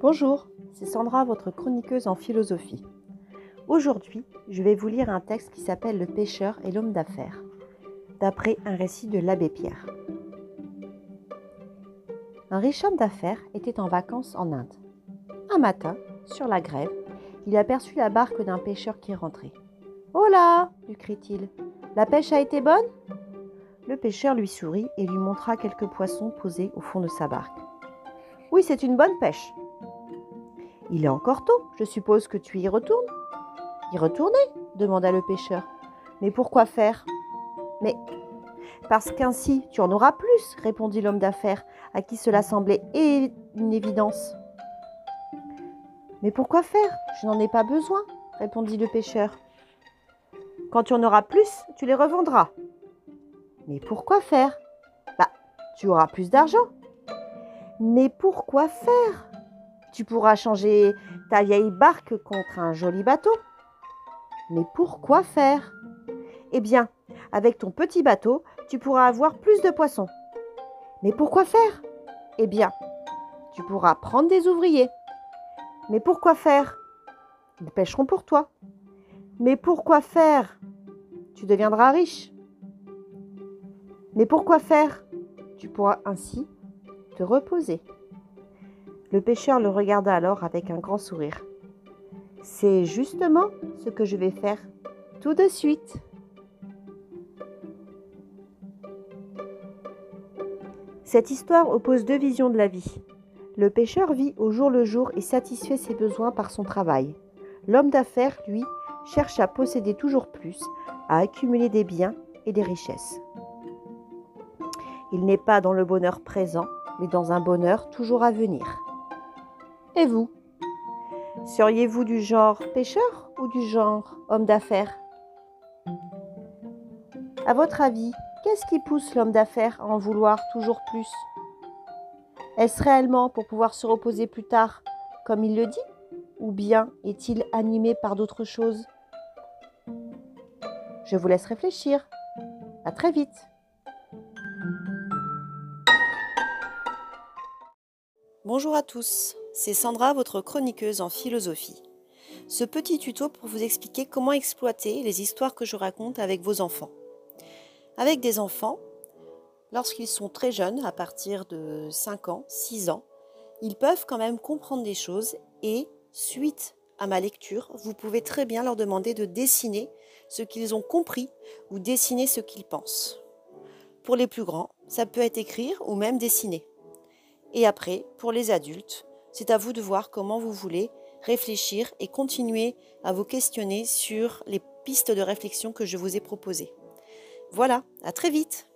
Bonjour, c'est Sandra, votre chroniqueuse en philosophie. Aujourd'hui, je vais vous lire un texte qui s'appelle Le pêcheur et l'homme d'affaires, d'après un récit de l'abbé Pierre. Un riche homme d'affaires était en vacances en Inde. Un matin, sur la grève, il aperçut la barque d'un pêcheur qui rentrait. Oh là lui crie-t-il. La pêche a été bonne? Le pêcheur lui sourit et lui montra quelques poissons posés au fond de sa barque. Oui, c'est une bonne pêche, il est encore tôt, je suppose que tu y retournes. Y retourner? demanda le pêcheur. Mais pourquoi faire? Mais parce qu'ainsi tu en auras plus, répondit l'homme d'affaires, à qui cela semblait une évidence. Mais pourquoi faire? Je n'en ai pas besoin, répondit le pêcheur. Quand tu en auras plus, tu les revendras. Mais pourquoi faire? Bah, tu auras plus d'argent. Mais pourquoi faire? Tu pourras changer ta vieille barque contre un joli bateau. Mais pourquoi faire? Eh bien, avec ton petit bateau, tu pourras avoir plus de poissons. Mais pourquoi faire? Eh bien, tu pourras prendre des ouvriers. Mais pourquoi faire? Ils pêcheront pour toi. Mais pourquoi faire? Tu deviendras riche. Mais pourquoi faire? Tu pourras ainsi te reposer. Le pêcheur le regarda alors avec un grand sourire. C'est justement ce que je vais faire tout de suite. Cette histoire oppose deux visions de la vie. Le pêcheur vit au jour le jour et satisfait ses besoins par son travail. L'homme d'affaires, lui, cherche à posséder toujours plus, à accumuler des biens et des richesses. Il n'est pas dans le bonheur présent, mais dans un bonheur toujours à venir. Et vous? Seriez-vous du genre pêcheur ou du genre homme d'affaires? À votre avis, qu'est-ce qui pousse l'homme d'affaires à en vouloir toujours plus? Est-ce réellement pour pouvoir se reposer plus tard, comme il le dit Ou bien est-il animé par d'autres choses? Je vous laisse réfléchir. À très vite. Bonjour à tous c'est Sandra, votre chroniqueuse en philosophie. Ce petit tuto pour vous expliquer comment exploiter les histoires que je raconte avec vos enfants. Avec des enfants, lorsqu'ils sont très jeunes, à partir de 5 ans, 6 ans, ils peuvent quand même comprendre des choses et, suite à ma lecture, vous pouvez très bien leur demander de dessiner ce qu'ils ont compris ou dessiner ce qu'ils pensent. Pour les plus grands, ça peut être écrire ou même dessiner. Et après, pour les adultes, c'est à vous de voir comment vous voulez réfléchir et continuer à vous questionner sur les pistes de réflexion que je vous ai proposées. Voilà, à très vite